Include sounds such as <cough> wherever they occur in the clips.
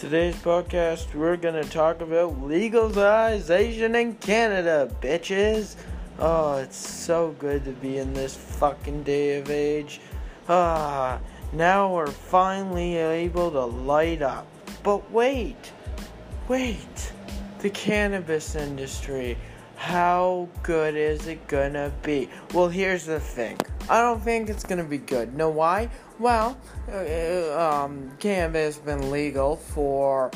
Today's podcast, we're gonna talk about legalization in Canada, bitches. Oh, it's so good to be in this fucking day of age. Ah, now we're finally able to light up. But wait, wait, the cannabis industry. How good is it gonna be? Well, here's the thing. I don't think it's gonna be good. Know why? Well, uh, um, cannabis has been legal for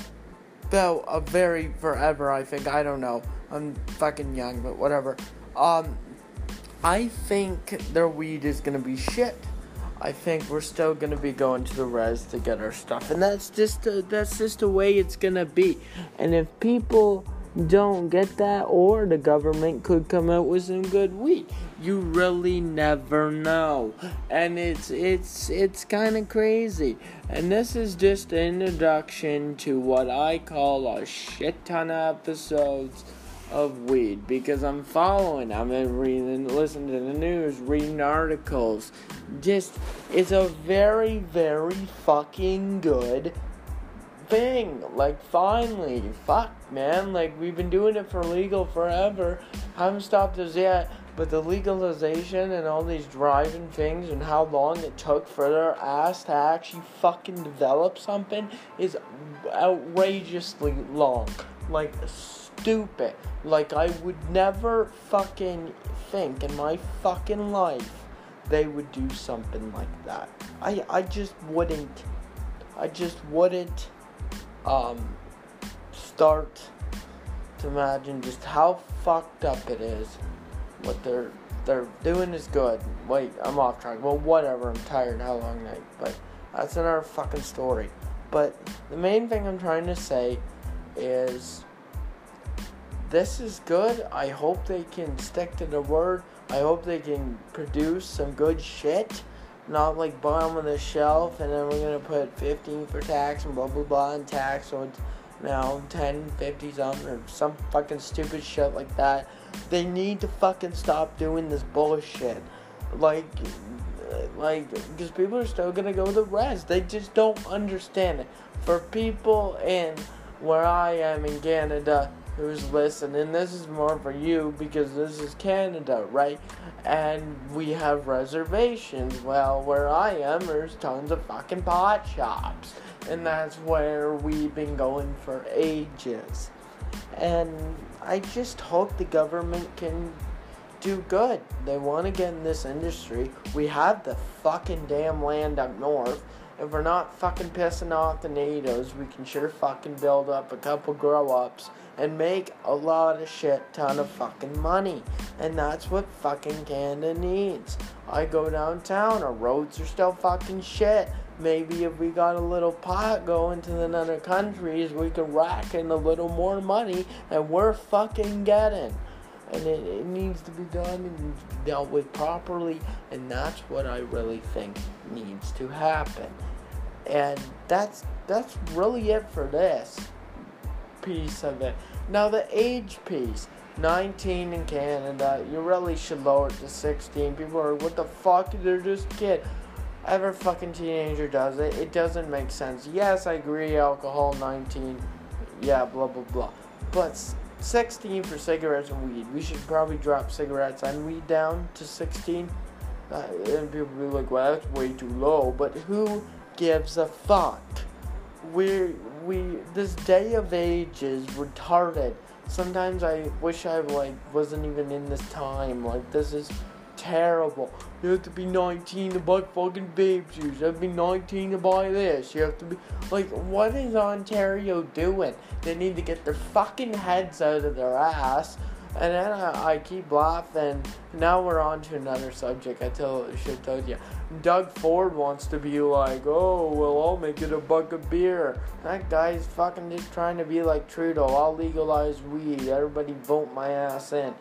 though a very forever. I think. I don't know. I'm fucking young, but whatever. Um, I think their weed is gonna be shit. I think we're still gonna be going to the res to get our stuff, and that's just a, that's just the way it's gonna be. And if people don't get that, or the government could come out with some good weed. You really never know, and it's it's it's kind of crazy. And this is just an introduction to what I call a shit ton of episodes of weed because I'm following, I'm reading, listening to the news, reading articles. Just, it's a very, very fucking good thing. Like, finally, fuck, man. Like, we've been doing it for legal forever. Haven't stopped us yet. But the legalization and all these driving things and how long it took for their ass to actually fucking develop something is outrageously long. Like, stupid. Like, I would never fucking think in my fucking life they would do something like that. I, I just wouldn't. I just wouldn't um, start to imagine just how fucked up it is. What they're they're doing is good. Wait, I'm off track. Well, whatever. I'm tired. How long night? But that's another fucking story. But the main thing I'm trying to say is this is good. I hope they can stick to the word. I hope they can produce some good shit not like bottom of the shelf, and then we're gonna put 15 for tax and blah blah blah and tax, so it's now 10, 50 something or some fucking stupid shit like that. They need to fucking stop doing this bullshit. Like, like, because people are still gonna go the rest. They just don't understand it. For people in where I am in Canada, who's listening. This is more for you because this is Canada, right? And we have reservations. Well, where I am, there's tons of fucking pot shops. And that's where we've been going for ages. And I just hope the government can do good. They want to get in this industry. We have the fucking damn land up north. If we're not fucking pissing off the NATOs, we can sure fucking build up a couple grow ups and make a lot of shit ton of fucking money. And that's what fucking Canada needs. I go downtown, our roads are still fucking shit. Maybe if we got a little pot going to the other countries, we could rack in a little more money, and we're fucking getting. And it, it needs to be done and dealt with properly, and that's what I really think needs to happen. And that's that's really it for this piece of it. Now the age piece. 19 in Canada, you really should lower it to 16. People are, what the fuck? They're just kid. Every fucking teenager does it. It doesn't make sense. Yes, I agree. Alcohol 19. Yeah, blah blah blah. But 16 for cigarettes and weed. We should probably drop cigarettes and weed down to 16. Uh, and people be like, well, that's way too low. But who gives a fuck? we we this day of age is retarded. Sometimes I wish I like wasn't even in this time. Like this is terrible. You have to be 19 to buy fucking babe shoes. You have to be 19 to buy this. You have to be like, what is Ontario doing? They need to get their fucking heads out of their ass and then I, I, keep laughing. Now we're on to another subject. I tell should told you. Doug Ford wants to be like, oh well, I'll make it a buck of beer. That guy's fucking just trying to be like Trudeau. I'll legalize weed. Everybody vote my ass in.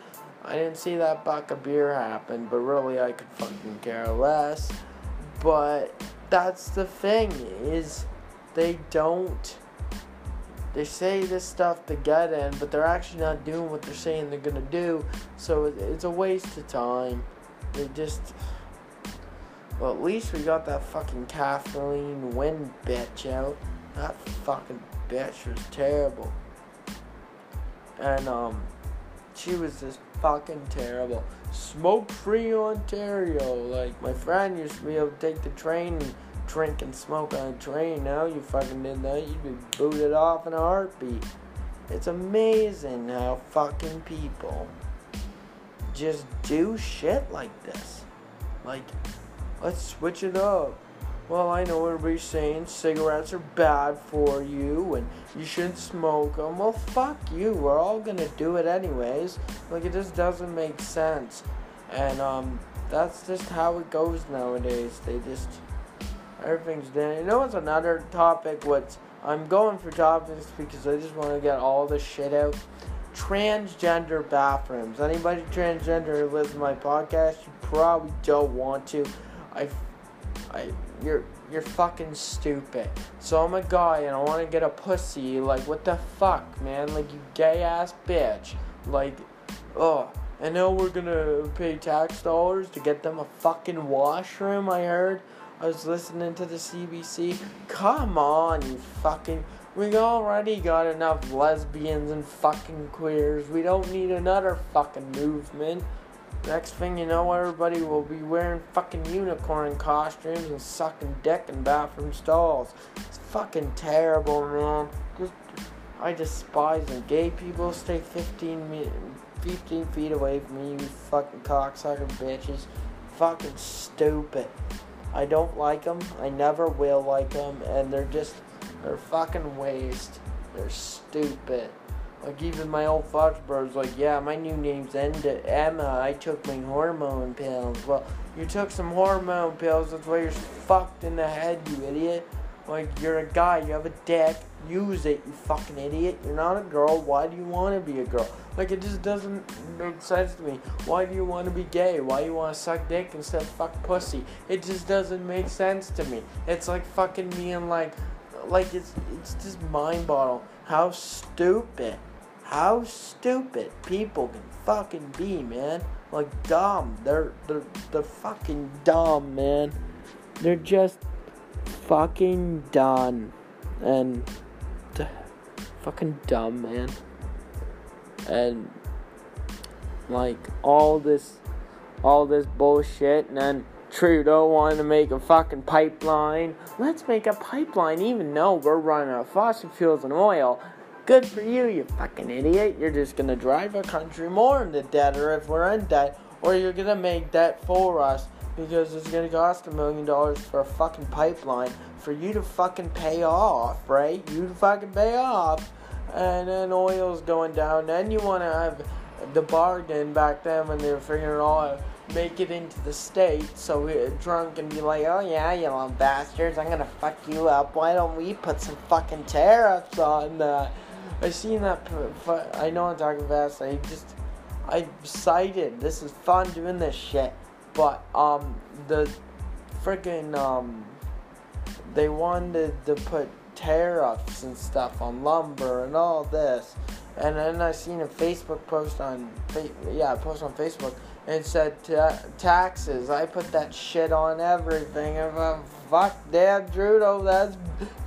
I didn't see that buck of beer happen, but really I could fucking care less. But that's the thing is they don't they say this stuff to get in, but they're actually not doing what they're saying they're gonna do. So it's a waste of time. They just. Well, at least we got that fucking Kathleen Wynne bitch out. That fucking bitch was terrible. And um, she was just fucking terrible. Smoke free Ontario. Like my friend used to be able to take the train and drink and smoke on a train. Now you fucking did that, you'd be booted off in a heartbeat. It's amazing how fucking people just do shit like this. Like, let's switch it up. Well, I know everybody's saying cigarettes are bad for you and you shouldn't smoke them. Well, fuck you. We're all gonna do it anyways. Like, it just doesn't make sense. And, um, that's just how it goes nowadays. They just, everything's done. You know what's another topic? What's, I'm going for topics because I just want to get all this shit out. Transgender bathrooms. Anybody transgender who listens my podcast, you probably don't want to. I, I, you're you're fucking stupid. So I'm a guy and I want to get a pussy. Like what the fuck, man? Like you gay ass bitch. Like, oh. I know we're gonna pay tax dollars to get them a fucking washroom. I heard. I was listening to the CBC. Come on, you fucking. We already got enough lesbians and fucking queers. We don't need another fucking movement. Next thing you know, everybody will be wearing fucking unicorn costumes and sucking dick in bathroom stalls. It's fucking terrible, man. Just, I despise them. Gay people stay 15, 15 feet away from me, you fucking cocksucker bitches. Fucking stupid. I don't like them. I never will like them, and they're just they're fucking waste. They're stupid. Like even my old Fox bros, like, yeah, my new name's Emma. I took my hormone pills. Well, you took some hormone pills. That's why you're fucked in the head, you idiot. Like you're a guy, you have a dick. Use it, you fucking idiot. You're not a girl. Why do you want to be a girl? Like it just doesn't make sense to me. Why do you want to be gay? Why you want to suck dick instead of fuck pussy? It just doesn't make sense to me. It's like fucking being like, like it's it's just mind bottle. How stupid how stupid people can fucking be, man. Like dumb. They're they're they're fucking dumb, man. They're just fucking done. And d- fucking dumb, man. And like all this all this bullshit and then Trudeau wanted to make a fucking pipeline. Let's make a pipeline even though we're running out of fossil fuels and oil Good for you, you fucking idiot. You're just gonna drive our country more into debt, or if we're in debt, or you're gonna make debt for us because it's gonna cost a million dollars for a fucking pipeline for you to fucking pay off, right? You to fucking pay off, and then oil's going down. Then you wanna have the bargain back then when they were figuring it all out. Make it into the state so we're drunk and be like, oh yeah, you little bastards, I'm gonna fuck you up. Why don't we put some fucking tariffs on that? I seen that. I know I'm talking fast. I just, I'm excited. This is fun doing this shit. But um, the freaking um, they wanted to put tariffs and stuff on lumber and all this. And then I seen a Facebook post on, yeah, post on Facebook and said ta- taxes. I put that shit on everything. If I fuck Dad Trudeau, that's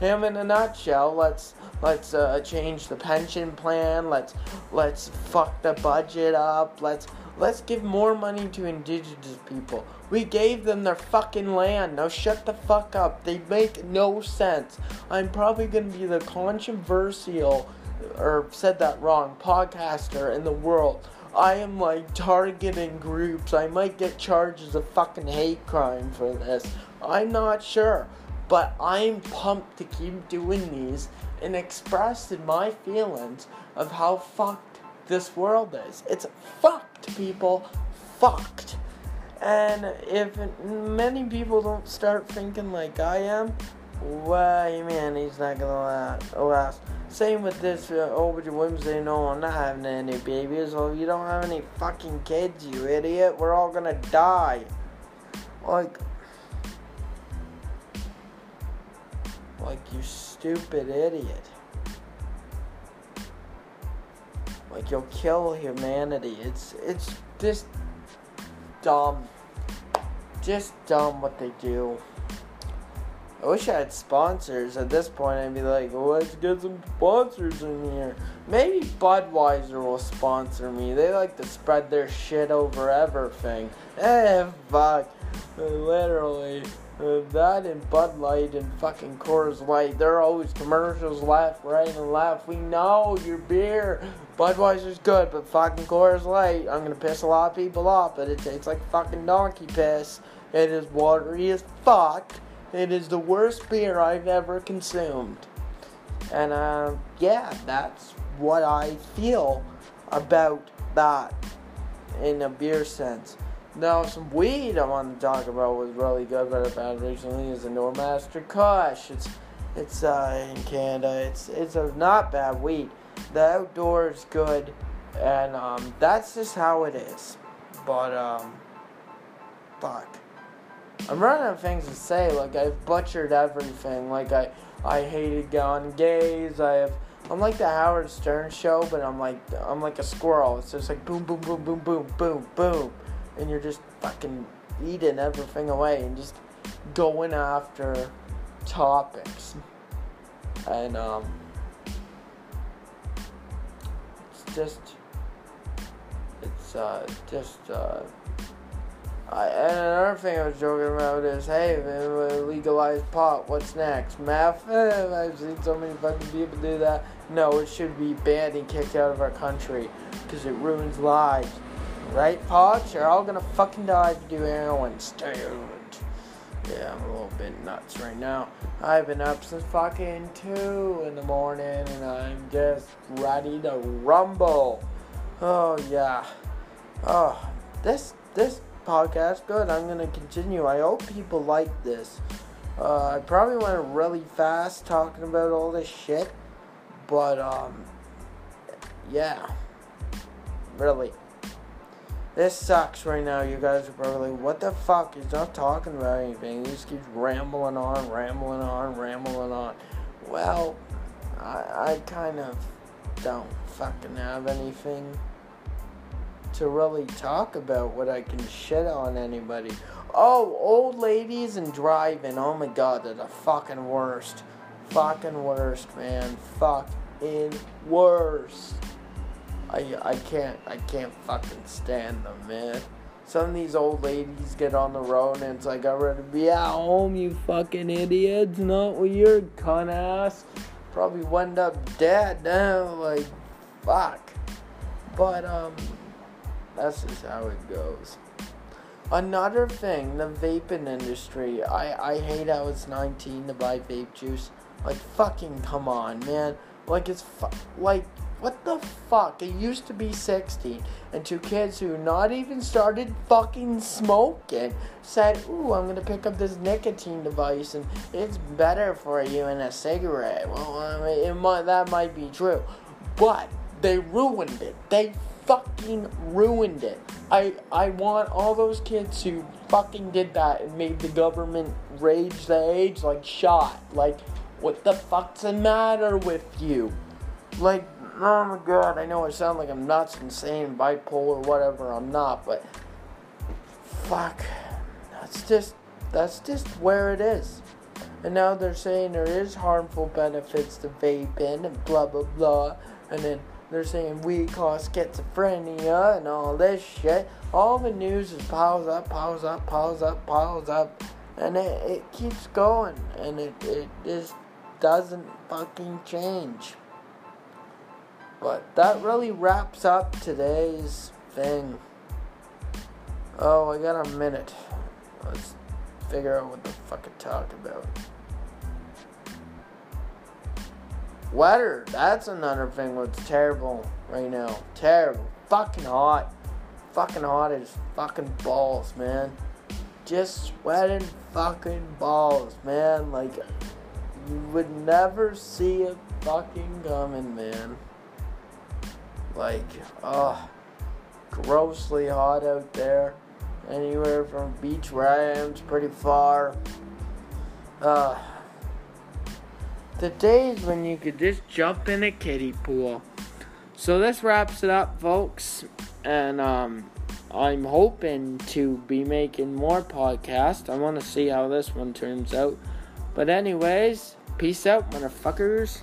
him in a nutshell. Let's let's uh, change the pension plan. Let's let's fuck the budget up. Let's let's give more money to indigenous people. We gave them their fucking land. Now shut the fuck up. They make no sense. I'm probably gonna be the controversial or said that wrong podcaster in the world. I am like targeting groups. I might get charged as a fucking hate crime for this. I'm not sure. But I'm pumped to keep doing these and expressing my feelings of how fucked this world is. It's fucked, people. Fucked. And if many people don't start thinking like I am, why, man, he's not gonna last. Same with this uh, Obed Wednesday. No, I'm not having any babies. Well, you don't have any fucking kids, you idiot. We're all gonna die. Like, like you stupid idiot. Like you'll kill humanity. It's it's just dumb. Just dumb what they do. I wish I had sponsors. At this point, I'd be like, well, let's get some sponsors in here. Maybe Budweiser will sponsor me. They like to spread their shit over everything. Eh, fuck. Literally. That and Bud Light and fucking Coors Light. There are always commercials left, right, and left. We know your beer. Budweiser's good, but fucking Coors Light. I'm gonna piss a lot of people off, but it tastes like fucking donkey piss. It is watery as fuck. It is the worst beer I've ever consumed. And uh, yeah, that's what I feel about that in a beer sense. Now, some weed I want to talk about was really good, but found recently is a Normaster Kush. It's it's uh, in Canada. It's it's a not bad weed. The outdoor is good, and um, that's just how it is. But um, fuck, I'm running out of things to say. Like I've butchered everything. Like I I hated going gays. I have. I'm like the Howard Stern show, but I'm like I'm like a squirrel. It's just like boom, boom, boom, boom, boom, boom, boom and you're just fucking eating everything away and just going after topics. And um it's just it's uh just uh I, and another thing I was joking about is, hey, man, legalize pot. What's next? Meth? <laughs> I've seen so many fucking people do that. No, it should be banned and kicked out of our country because it ruins lives. Right, Pods? You're all gonna fucking die you do heroin. Stay Yeah, I'm a little bit nuts right now. I've been up since fucking 2 in the morning and I'm just ready to rumble. Oh, yeah. Oh, this, this podcast, good. I'm gonna continue. I hope people like this. Uh, I probably went really fast talking about all this shit, but, um, yeah. Really. This sucks right now. You guys are probably like, what the fuck? He's not talking about anything. He just keeps rambling on, rambling on, rambling on. Well, I, I kind of don't fucking have anything to really talk about what I can shit on anybody. Oh, old ladies and driving. Oh my god, they're the fucking worst. Fucking worst, man. Fucking worst. I I can't I can't fucking stand them, man. Some of these old ladies get on the road and it's like I'd rather be at home, you fucking idiots, not with your cunt ass. Probably wind up dead now, like fuck. But um that's just how it goes. Another thing, the vaping industry. I, I hate how it's 19 to buy vape juice. Like, fucking come on, man. Like, it's fu- like what the fuck? It used to be 16, and two kids who not even started fucking smoking said, Ooh, I'm gonna pick up this nicotine device and it's better for you than a cigarette. Well, I mean, it might, that might be true, but they ruined it. They fucking ruined it. I, I want all those kids who fucking did that and made the government rage the age like shot. Like, what the fuck's the matter with you? Like, oh my god, I know I sound like I'm nuts, insane, bipolar, whatever. I'm not, but fuck, that's just that's just where it is. And now they're saying there is harmful benefits to vaping and blah blah blah, and then they're saying weed cause schizophrenia and all this shit. All the news is piles up, piles up, piles up, piles up, and it, it keeps going, and it, it just doesn't fucking change. But that really wraps up today's thing. Oh, I got a minute. Let's figure out what the fuck to talk about. Weather, that's another thing that's terrible right now. Terrible. Fucking hot. Fucking hot as fucking balls, man. Just sweating fucking balls, man. Like, you would never see it fucking coming, man. Like, oh, grossly hot out there. Anywhere from beach where I am is pretty far. Uh, the days when you could just jump in a kiddie pool. So this wraps it up, folks. And um, I'm hoping to be making more podcasts. I want to see how this one turns out. But anyways, peace out, motherfuckers.